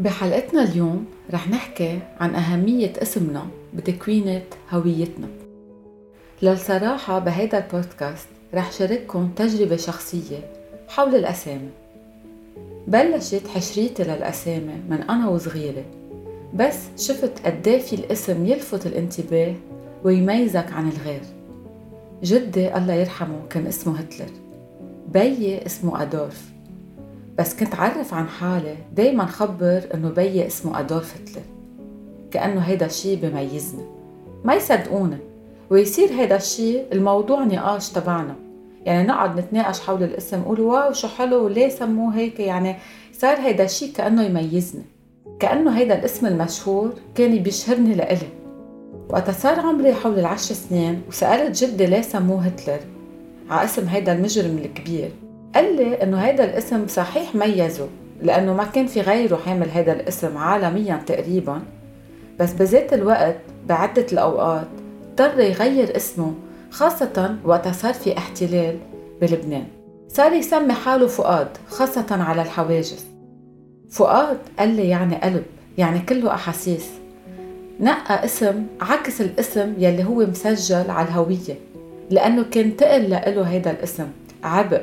بحلقتنا اليوم رح نحكي عن أهمية اسمنا بتكوينة هويتنا. للصراحة بهيدا البودكاست رح شارككم تجربة شخصية حول الأسامي. بلشت حشريتي للأسامي من أنا وصغيرة بس شفت قديه في الاسم يلفت الانتباه ويميزك عن الغير. جدي الله يرحمه كان اسمه هتلر بيي اسمه أدولف. بس كنت عرف عن حالي دايما خبر إنه بيي اسمه أدولف هتلر كأنه هيدا الشي بميزني. ما يصدقوني ويصير هيدا الشي الموضوع نقاش تبعنا. يعني نقعد نتناقش حول الاسم نقول واو شو حلو وليه سموه هيك؟ يعني صار هيدا الشي كأنه يميزني. كأنه هيدا الاسم المشهور كان بيشهرني لإلي. وقت صار عمري حول العشر سنين وسألت جدي ليه سموه هتلر؟ على اسم هيدا المجرم الكبير. قال لي إنه هيدا الاسم صحيح ميزه لأنه ما كان في غيره حامل هيدا الاسم عالميا تقريبا. بس بذات الوقت بعدة الأوقات اضطر يغير اسمه خاصة وقت صار في احتلال بلبنان. صار يسمي حاله فؤاد خاصة على الحواجز. فؤاد قال لي يعني قلب يعني كله أحاسيس. نقى اسم عكس الاسم يلي هو مسجل على الهوية لأنه كان تقل له هيدا الاسم عبء.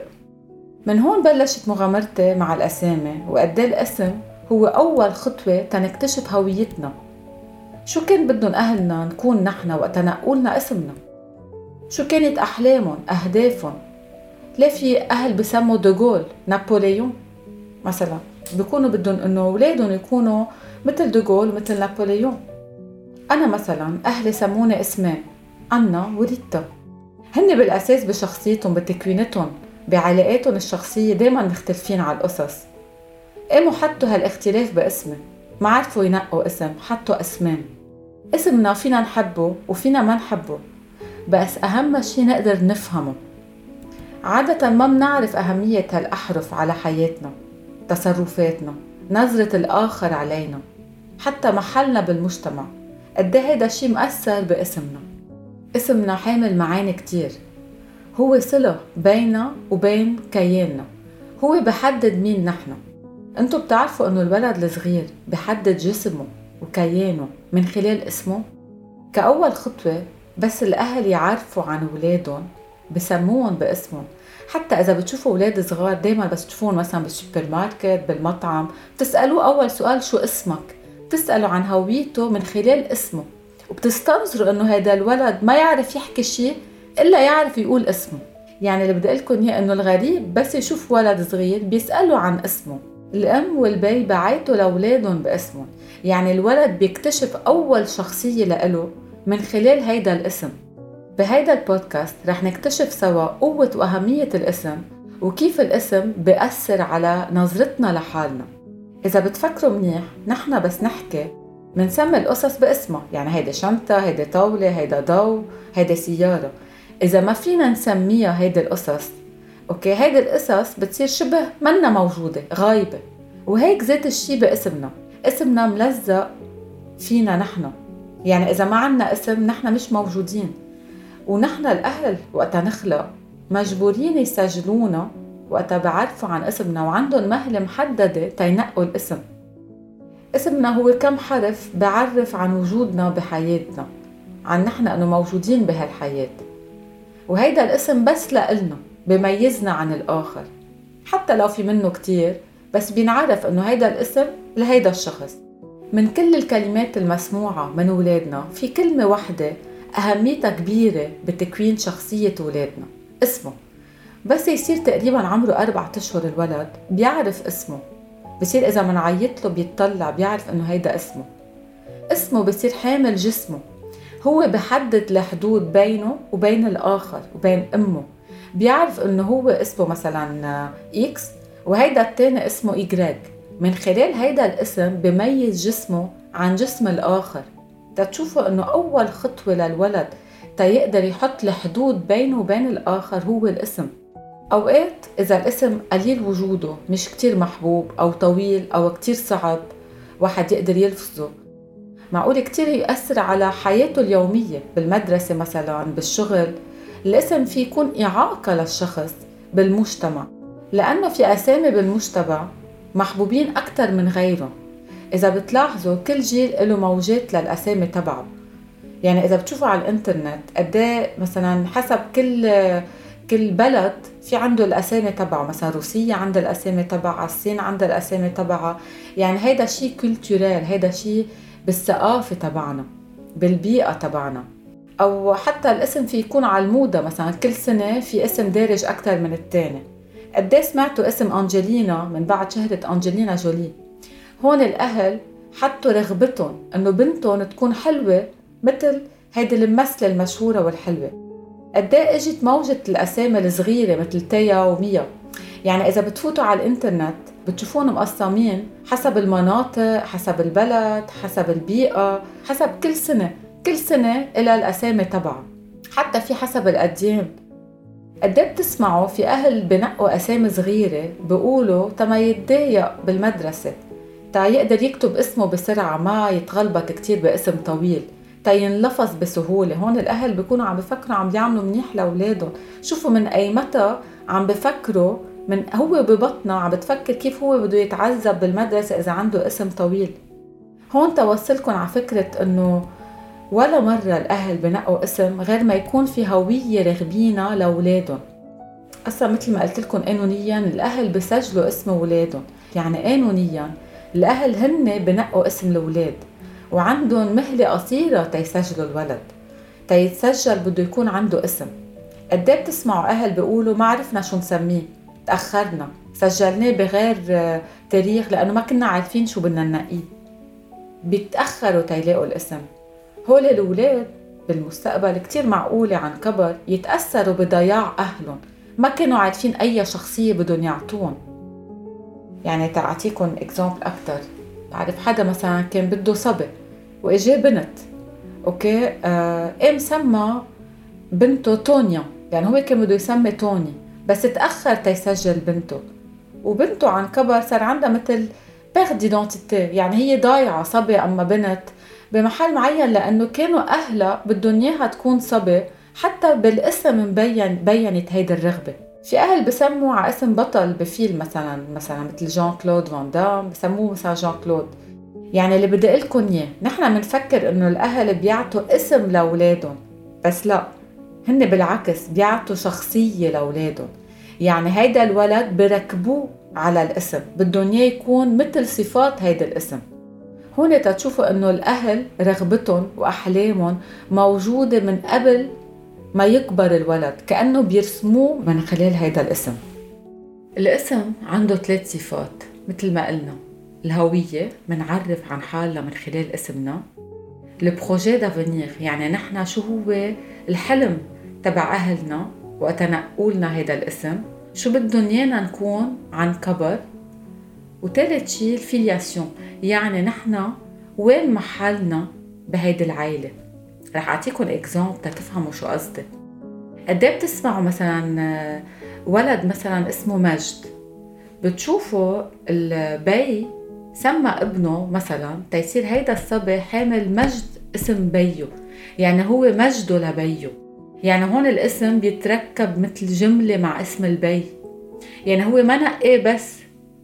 من هون بلشت مغامرتي مع الأسامي وقد الاسم هو أول خطوة تنكتشف هويتنا. شو كان بدهم أهلنا نكون نحن وقت نقولنا اسمنا؟ شو كانت أحلامهم أهدافهم؟ ليه في أهل بسموا دوغول نابليون مثلا بيكونوا بدهم إنه أولادهم يكونوا مثل دوغول مثل نابليون أنا مثلا أهلي سموني اسمين أنا وريتا. هن بالأساس بشخصيتهم بتكوينتهم. بعلاقاتهم الشخصية دايما مختلفين على القصص. قاموا حطوا هالاختلاف باسمي ما عرفوا ينقوا اسم حطوا اسمين اسمنا فينا نحبه وفينا ما نحبه. بس أهم شي نقدر نفهمه. عادة ما بنعرف أهمية هالأحرف على حياتنا تصرفاتنا نظرة الآخر علينا حتى محلنا بالمجتمع. قد إيه هيدا الشي مأثر باسمنا. اسمنا حامل معاني كتير. هو صلة بيننا وبين كياننا. هو بحدد مين نحن. انتو بتعرفوا انه الولد الصغير بحدد جسمه وكيانه من خلال اسمه؟ كأول خطوة بس الأهل يعرفوا عن أولادهم بسموهم باسمهم. حتى إذا بتشوفوا أولاد صغار دايما بس تشوفون مثلا بالسوبر ماركت بالمطعم بتسألوه أول سؤال شو اسمك؟ بتسألوا عن هويته من خلال اسمه. وبتستنظروا إنه هذا الولد ما يعرف يحكي شيء إلا يعرف يقول اسمه. يعني اللي بدي قلكم إياه إنه الغريب بس يشوف ولد صغير بيسالوا عن اسمه. الأم والبي بعيطوا لأولادهم باسمهم. يعني الولد بيكتشف أول شخصية لإله من خلال هيدا الاسم. بهيدا البودكاست رح نكتشف سوا قوة وأهمية الاسم وكيف الاسم بيأثر على نظرتنا لحالنا. إذا بتفكروا منيح نحن بس نحكي منسمي القصص باسمها. يعني هيدي شنطة هيدي طاولة هيدا ضو هيدي سيارة. إذا ما فينا نسميها هيدي القصص okay؟ هيدي القصص بتصير شبه منا موجودة غايبة. وهيك ذات الشي باسمنا. اسمنا ملزق فينا نحن. يعني إذا ما عنا اسم نحن مش موجودين. ونحن الأهل وقتا نخلق مجبورين يسجلونا وقتا بعرفوا عن اسمنا وعندهم مهلة محددة تينقوا الاسم. اسمنا هو كم حرف بعرف عن وجودنا بحياتنا عن نحن إنه موجودين بهالحياة. وهيدا الاسم بس لإلنا بميزنا عن الآخر. حتى لو في منه كتير بس بينعرف إنه هيدا الاسم لهيدا الشخص. من كل الكلمات المسموعة من ولادنا في كلمة واحدة أهميتها كبيرة بتكوين شخصية ولادنا اسمه. بس يصير تقريبا عمره أربعة أشهر الولد بيعرف اسمه. بصير إذا منعيط له بيطلع بيعرف إنه هيدا اسمه. اسمه بصير حامل جسمه. هو بحدد الحدود بينه وبين الآخر وبين أمه. بيعرف إنه هو اسمه مثلا إكس وهيدا التاني اسمه إيجريج من خلال هيدا الاسم بميز جسمه عن جسم الآخر. تتشوفوا إنه أول خطوة للولد تيقدر يحط الحدود بينه وبين الآخر هو الاسم. أوقات إذا الاسم قليل وجوده مش كتير محبوب أو طويل أو كتير صعب واحد يقدر يلفظه. معقول كتير يأثر على حياته اليومية بالمدرسة مثلا بالشغل. الاسم فيه يكون إعاقة للشخص بالمجتمع لأنه في أسامي بالمجتمع محبوبين أكثر من غيرهم إذا بتلاحظوا كل جيل له موجات للأسامي تبعه. يعني إذا بتشوفوا على الإنترنت قد إيه مثلا حسب كل كل بلد في عنده الأسامي تبعه. مثلا روسيا عندها الأسامي تبعها الصين عندها الأسامي تبعها. يعني هيدا شيء كولتورال هيدا شيء بالثقافة تبعنا بالبيئة تبعنا. أو حتى الاسم في يكون على الموضة مثلا كل سنة في اسم دارج أكثر من الثاني قد إيه سمعتوا اسم أنجلينا من بعد شهرة أنجلينا جولي؟ هون الأهل حطوا رغبتهم إنه بنتهم تكون حلوة مثل هيدي الممثله المشهورة والحلوة. قد إيه إجت موجة الأسامي الصغيرة مثل تيا وميا؟ يعني إذا بتفوتوا على الإنترنت بتشوفون مقسمين حسب المناطق حسب البلد حسب البيئة حسب كل سنة كل سنة إلى الأسامي تبعها حتى في حسب الأديان قد إيه بتسمعوا في أهل بنقوا أسامي صغيرة بيقولوا تما يتضايق بالمدرسة تا يقدر يكتب اسمه بسرعة ما يتغلبط كتير باسم طويل تينلفظ بسهولة. هون الأهل بيكونوا عم بفكروا عم بيعملوا منيح لأولادهم. شوفوا من أي متى عم بفكروا من هو ببطنه عم بتفكر كيف هو بده يتعذب بالمدرسة إذا عنده اسم طويل. هون توصلكم على فكرة إنه ولا مرة الأهل بنقوا اسم غير ما يكون في هوية رغبينة لأولادهم أصلا مثل ما قلت لكم قانونيا الأهل بسجلوا اسم أولادهم يعني قانونيا الأهل هن بنقوا اسم الأولاد وعندهم مهلة قصيرة تيسجلوا الولد. تيتسجل بده يكون عنده اسم. قد إيه بتسمعوا أهل بيقولوا ما عرفنا شو نسميه. تأخرنا. سجلناه بغير آه، تاريخ لأنه ما كنا عارفين شو بدنا ننقيه. بيتأخروا تيلاقوا الاسم. هول الأولاد بالمستقبل كتير معقولة عن كبر يتأثروا بضياع أهلهم. ما كانوا عارفين أي شخصية بدهم يعطون يعني تعطيكم exemple أكتر. بعرف حدا مثلا كان بده صبي واجاه بنت. okay؟ آه قام سمى بنته تونيا؟ يعني هو كان بده يسمي توني. بس تأخر تيسجل بنته. وبنته عن كبر صار عندها مثل perte d'identité يعني هي ضايعة صبي أما بنت بمحل معين لأنه كانوا أهلها بدهم إياها تكون صبي حتى بالاسم مبين بينت هيدي الرغبة. في أهل بسموا على اسم بطل بفيلم مثلا مثلا مثل جان كلود فان دام بسموه مثلا جان كلود يعني اللي بدي قلكم إياه نحن بنفكر إنه الأهل بيعطوا اسم لأولادهم بس لا. هن بالعكس بيعطوا شخصية لأولادهم. يعني هيدا الولد بركبوه على الاسم. بدهم إياه يكون مثل صفات هيدا الاسم. هون تتشوفوا إنه الأهل رغبتهم وأحلامهم موجودة من قبل ما يكبر الولد كأنه بيرسموه من خلال هيدا الاسم. الاسم عنده ثلاث صفات مثل ما قلنا. الهوية منعرف عن حالنا من خلال اسمنا. ال projet d'avenir يعني نحن شو هو؟ الحلم تبع أهلنا وقت نقولنا هيدا الاسم شو بدهم إيانا نكون عن كبر وثالث شيء ال filiation يعني نحن وين محلنا بهيدي العائلة؟ رح اعطيكم exemple تفهموا شو قصدي. قد إيه بتسمعوا مثلا آه، ولد مثلا اسمه مجد؟ بتشوفوا البي سمى ابنه مثلا تيصير هيدا الصبي حامل مجد اسم بيو يعني هو مجده لبيو. يعني هون الاسم بيتركب مثل جملة مع اسم البي. يعني هو ما نقيه بس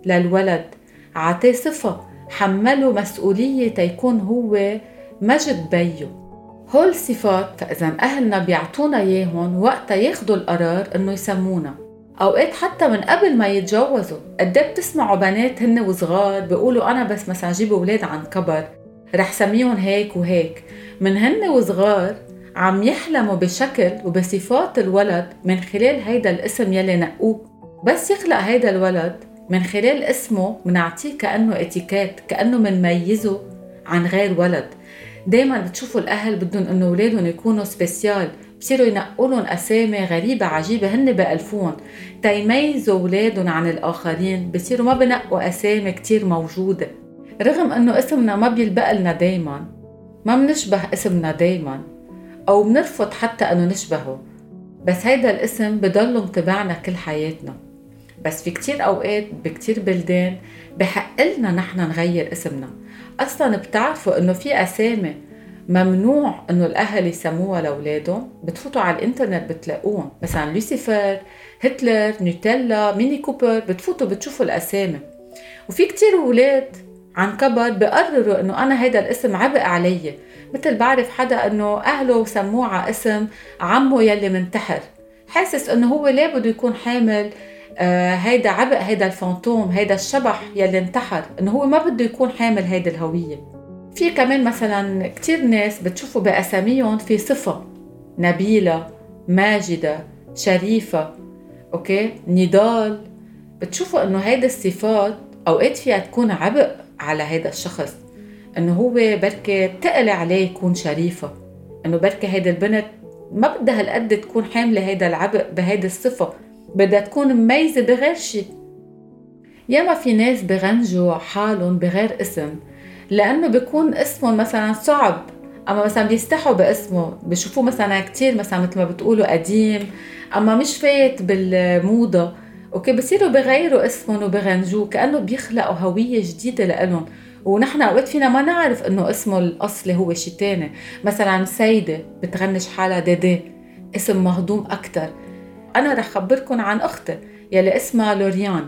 للولد عطيه صفة حمله مسؤولية تيكون هو مجد بيو. هول الصفات فإذا أهلنا بيعطونا إياهم وقتها ياخدوا القرار إنه يسمونا. أوقات حتى من قبل ما يتجوزوا قد إيه بتسمعوا بنات هن وصغار بيقولوا أنا بس مثلا جيب أولاد عن كبر رح سميهم هيك وهيك. من هن وصغار عم يحلموا بشكل وبصفات الولد من خلال هيدا الاسم يلي نقوه. بس يخلق هيدا الولد من خلال اسمه منعطيه كأنه اتيكيت كأنه منميزه عن غير ولد. دايما بتشوفوا الأهل بدهم إنه أولادهم يكونوا سبيسيال بصيروا ينقوا لهم أسامي غريبة عجيبة هن بألفون تيميزوا أولادهم عن الآخرين بصيروا ما بنقوا أسامي كتير موجودة. رغم إنه اسمنا ما بيلبق لنا دايما ما بنشبه اسمنا دايما. أو بنرفض حتى أنه نشبهه. بس هيدا الاسم بضل متبعنا كل حياتنا. بس في كتير أوقات بكتير بلدان بحق لنا نحن نغير اسمنا. أصلا بتعرفوا إنه في أسامي ممنوع إنه الأهل يسموها لأولادهم؟ بتفوتوا على الإنترنت بتلاقوهم. مثلا لوسيفر هتلر نوتيلا ميني كوبر بتفوتوا بتشوفوا الأسامي. وفي كتير أولاد عن كبر بقرروا إنه أنا هيدا الاسم عبء علي. مثل بعرف حدا إنه أهله سموه على اسم عمه يلي منتحر. حاسس إنه هو ليه بده يكون حامل آه هيدا عبء هيدا ال fantôme هيدا الشبح يلي انتحر. إنه هو ما بده يكون حامل هيدي الهوية. في كمان مثلا كتير ناس بتشوفوا بأساميهم في صفة نبيلة ماجدة شريفة أوكي؟ نضال. بتشوفوا إنه هيدي الصفات أوقات فيها تكون عبء. على هيدا الشخص إنه هو بركي تقل عليه يكون شريفة إنه بركي هيدي البنت ما بدها هالقد تكون حاملة هيدا العبء بهيدي الصفة بدها تكون مميزة بغير شيء ياما في ناس بغنجوا حالهم بغير اسم لأنه بيكون اسمهم مثلا صعب أما مثلا بيستحوا باسمه بشوفوه مثلا كتير مثلا مثل ما بتقولوا قديم أما مش فايت بالموضة. okay بصيروا بغيروا اسمهم وبغنجوه كأنه بيخلقوا هوية جديدة لإلهم. ونحن أوقات فينا ما نعرف إنه اسمه الأصلي هو شيء تاني. مثلا سيدة بتغنج حالها ديدي اسم مهضوم أكثر أنا رح خبركم عن أختي يلي اسمها لوريان.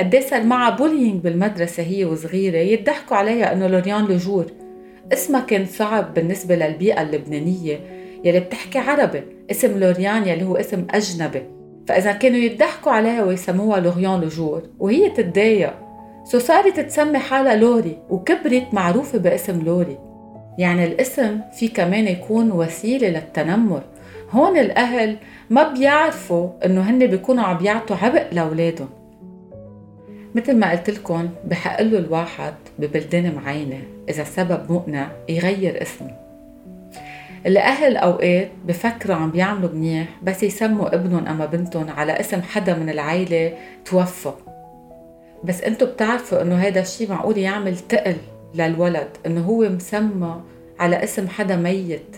قد صار معها bullying بالمدرسة هي وصغيرة يضحكوا عليها إنه L'Orient-Le Jour. اسمها كان صعب بالنسبة للبيئة اللبنانية يلي بتحكي عربي اسم لوريان يلي هو اسم أجنبي. فإذا كانوا يضحكوا عليها ويسموها L'Orient-Le Jour وهي تتضايق so صارت تسمي حالها لوري وكبرت معروفة باسم لوري. يعني الاسم في كمان يكون وسيلة للتنمر. هون الأهل ما بيعرفوا إنه هن بيكونوا عم يعطوا عبء لأولادهم. مثل ما قلت لكم بحق له الواحد ببلدان معينة إذا السبب مقنع يغير اسمه. الأهل أوقات بفكروا عم بيعملوا منيح بس يسموا ابنهم أما بنتهم على اسم حدا من العيلة توفى بس أنتم بتعرفوا إنه هذا الشيء معقول يعمل تقل للولد إنه هو مسمى على اسم حدا ميت.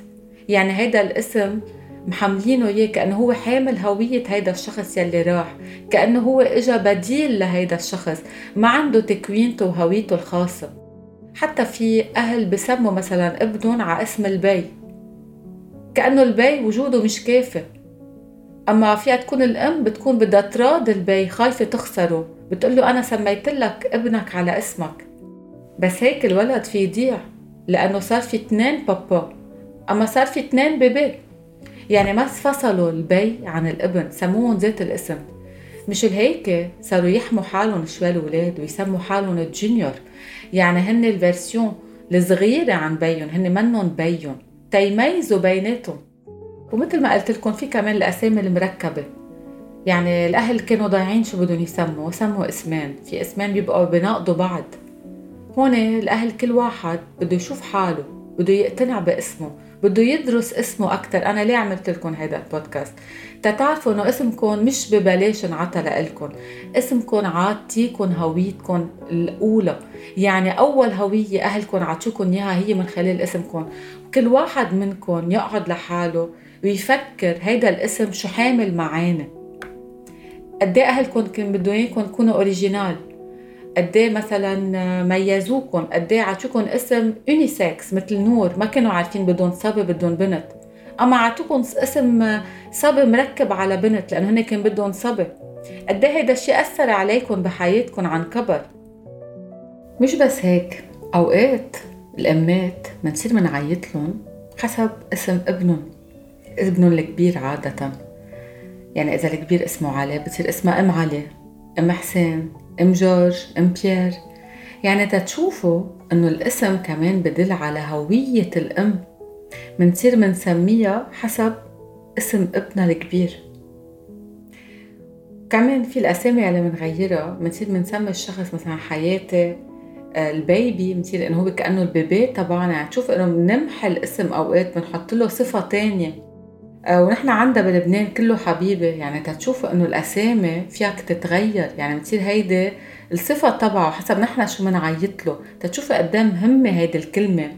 يعني هيدا الاسم محملينه إياه كأنه هو حامل هوية هيدا الشخص يلي راح كأنه هو إجا بديل لهيدا الشخص ما عنده تكوينته وهويته الخاصة. حتى في أهل بسموا مثلا ابنهم على اسم البي. كأنه البي وجوده مش كافي. أما فيها تكون الأم بتكون بدها تراضي البي خايفة تخسره. بتقول له أنا سميت لك ابنك على اسمك. بس هيك الولد في يضيع لأنه صار في اثنين بابا. أما صار في اثنين bébé. يعني ما فصلوا البي عن الابن سموهم ذات الاسم. مش هيك صاروا يحموا حالهم شوي الأولاد ويسموا حالهم ال junior يعني هن ال version الصغيرة عن بيهم هن منهم بيهم. تيميزوا بيناتهم ومثل ما قلت لكم في كمان الأسامي المركبة. يعني الأهل كانوا ضايعين شو بدهم يسموا سموا اسمين. في اسمين بيبقوا بناقضوا بعض. هون الأهل كل واحد بده يشوف حاله بده يقتنع باسمه بده يدرس اسمه أكثر أنا ليه عملت لكم هذا البودكاست؟ تتعرفوا إنه اسمكم مش ببلاش انعطى لإلكم. اسمكم عاطيكم هويتكم الأولى. يعني أول هوية أهلكم عطوكم إياها هي من خلال اسمكم كل واحد منكم يقعد لحاله ويفكر هيدا الاسم شو حامل معاني. قد إيه اهلكم كان بدهم اياكم تكونوا original قد إيه مثلا ميزوكم قد إيه عطوكم اسم unisex مثل نور؟ ما كانوا عارفين بدهم صبي بدهم بنت. أما عطوكم اسم صبي مركب على بنت لأنه هن كان بدهم صبي. قد إيه هيدا الشيء أثر عليكم بحياتكم عن كبر مش بس هيك أوقات الأمات بنصير منعيط لهم حسب اسم ابنهم ابنهم الكبير عادة. يعني إذا الكبير اسمه علي بتصير اسمها أم علي أم حسين أم جورج أم بيير. يعني تتشوفوا إنه الاسم كمان بدل على هوية الأم. منصير منسميها حسب اسم ابنها الكبير. كمان في الأسامي اللي منغيرها بنصير بنسمي الشخص مثلا حياتي آه، البيبي بنصير إنه هو كأنه البيبي تبعنا. تشوف إنه بنمحي الاسم أوقات بنحط له صفة تانية. آه، ونحن عندنا بلبنان كله حبيبة. يعني تتشوفوا إنه الأسامي فيك تتغير. يعني بتصير هيدي الصفة تبعه حسب نحن شو منعيط له. تتشوفوا قد مهمة هيدي الكلمة.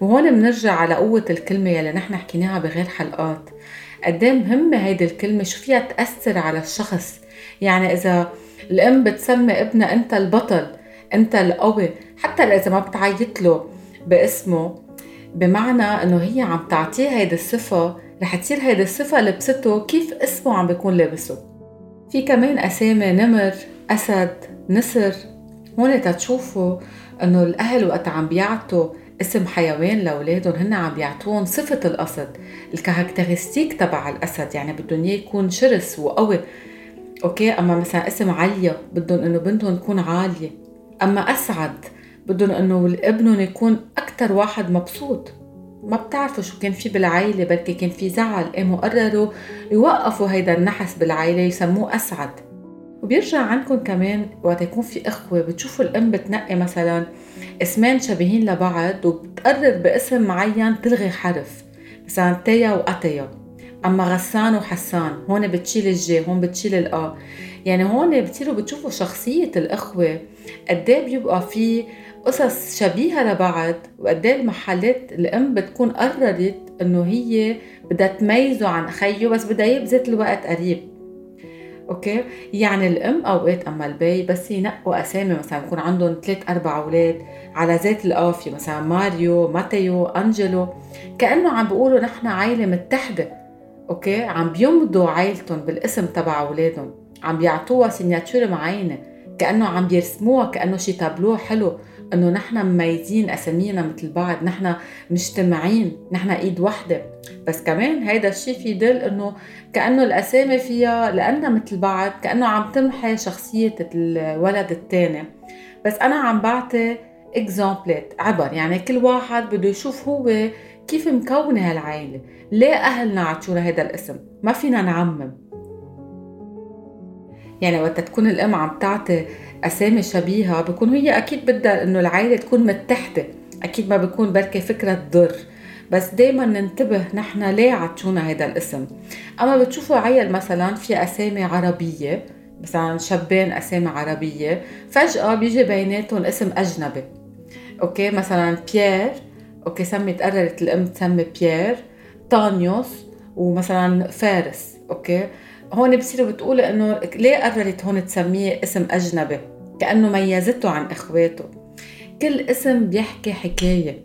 وهون بنرجع على قوة الكلمة يلي نحن حكيناها بغير حلقات. قد مهمة هيدي الكلمة؟ شو فيها تأثر على الشخص؟ يعني إذا الأم بتسمي ابنها أنت البطل أنت القوي حتى إذا ما بتعيط له باسمه بمعنى إنه هي عم تعطيه هيدي الصفة رح تصير هيدي الصفة لبسته كيف اسمه عم بيكون لابسه. في كمان أسامي نمر أسد نسر. هون تتشوفوا إنه الأهل وقت عم بيعطوا اسم حيوان لأولادهم هن عم بيعطوهم صفة الأسد ال caractéristiques تبع الأسد يعني بدهم إياه يكون شرس وقوي. okay أما مثلا اسم عليا بدهم إنه بنتهم تكون عالية. أما أسعد بدهم إنه ابنهم يكون أكثر واحد مبسوط. ما بتعرفوا شو كان في بالعائلة بركي كان في زعل قاموا قرروا يوقفوا هيدا النحس بالعائلة يسموه أسعد. وبيرجع عندكم كمان وقت يكون في إخوة بتشوفوا الأم بتنقي مثلا اسمين شبيهين لبعض وبتقرر باسم معين تلغي حرف مثلا تيا وأتيا. أما غسان وحسان هون بتشيل الجي هون بتشيل الآ يعني هون بتصيروا بتشوفوا شخصية الإخوة قد إيه بيبقى في قصص شبيهة لبعض وقد إيه المحلات الأم بتكون قررت إنه هي بدها تميزه عن خيه بس بدها بذات الوقت قريب. okay؟ يعني الأم أوقات أما البي بس ينقوا أسامي مثلا يكون عندهم ثلاث أربع أولاد على ذات القافيه مثلا ماريو ماتيو أنجلو. كأنه عم بيقولوا نحن عائله متحدة okay؟ عم بيمضوا عائلتهم بالاسم تبع أولادهم. عم بيعطوها signature معينة كأنه عم بيرسموها كأنه شي تابلو حلو. إنه نحن مميزين أسامينا مثل بعض نحن مجتمعين نحن إيد وحدة. بس كمان هيدا الشيء في يدل إنه كأنه الأسامي فيها لانها مثل بعض كأنه عم تمحي شخصية الولد الثاني بس أنا عم بعطي اكزامبلات عبر. يعني كل واحد بده يشوف هو كيف مكونه هالعائله ليه أهلنا عطونا هذا الاسم؟ ما فينا نعمم. يعني وقت تكون الأم عم تعطي أسامي شبيهة بكون هي أكيد بدها إنه العائلة تكون متحدة. أكيد ما بكون بركي فكرة تضر. بس دايما ننتبه نحن ليه عطونا هذا الاسم. أما بتشوفوا عيل مثلا في أسامي عربية مثلا شابين أسامي عربية فجأة بيجي بيناتهم اسم أجنبي. okay؟ مثلا بيير okay؟ سمت قررت الأم تسمي بيير. طانيوس ومثلا فارس. okay؟ هون بصيروا بتقولوا إنه ليه قررت هون تسميه اسم أجنبي؟ كأنه ميزته عن اخواته كل اسم بيحكي حكاية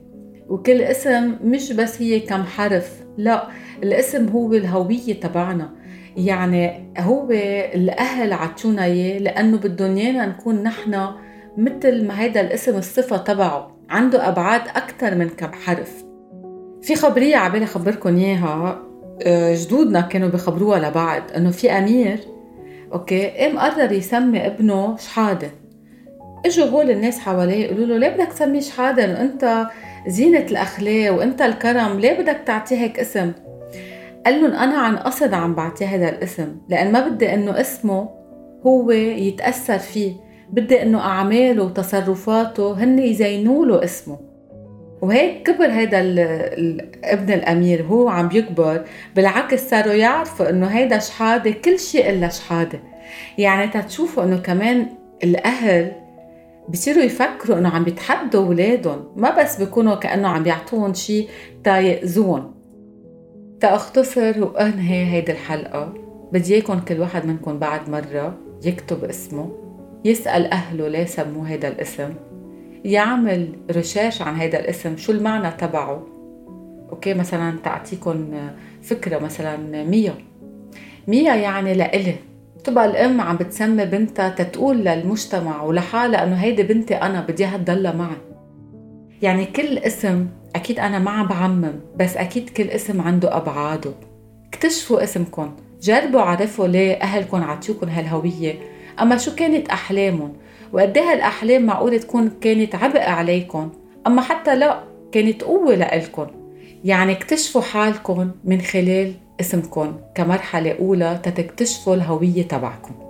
وكل اسم مش بس هي كم حرف لا الاسم هو الهوية تبعنا. يعني هو الأهل عطونا إياه لأنه بدهم إيانا نكون نحن مثل ما هيدا الاسم الصفة تبعه عنده أبعاد أكثر من كم حرف. في خبرية عبالي اخبركم إياها. جدودنا كانوا بخبروها لبعض إنه في أمير أوكي؟ قام قرر يسمي ابنه شحادة. إجوا هول الناس حواليه يقولوا له ليه بدك تسميه شحادة؟ إنه أنت زينة الأخلاق وأنت الكرم ليه بدك تعطيه هيك اسم؟ قال لهم أنا عن قصد عم بعطيه هذا الاسم لأن ما بدي إنه اسمه هو يتأثر فيه بدي إنه أعماله وتصرفاته هن يزينوا له اسمه. وهيك كبر هيدا ابن الأمير هو عم بيكبر بالعكس صاروا يعرفوا إنه هيدا شحادة كل شيء إلا شحادة. يعني تتشوفوا إنه كمان الأهل بصيروا يفكروا إنه عم بيتحدوا أولادهم. ما بس بيكونوا كأنه عم بيعطوهم شيء تا ياذوهم تاختصر وانهي هيدي الحلقة. بدي إياكم كل واحد منكم بعد مرة يكتب اسمه يسأل أهله ليه سموه هيدا الاسم. يعمل recherche عن هيدا الاسم شو المعنى تبعه؟ okay مثلا تعطيكم فكرة مثلا ميا. ميا يعني لإلي. بتبقى الأم عم بتسمي بنتها تتقول للمجتمع ولحالها إنه هيدي بنتي أنا بدي إياها تضلها معي. يعني كل اسم أكيد أنا ما عم بعمم بس أكيد كل اسم عنده أبعاده. اكتشفوا اسمكم جربوا عرفوا ليه اهلكم عطيوكم هالهوية. أما شو كانت احلامهم وقد هالاحلام معقول تكون كانت عبء عليكم أما حتى لا كانت قوة لإلكم يعني اكتشفوا حالكم من خلال اسمكم كمرحلة أولى تتكتشفوا الهوية تبعكم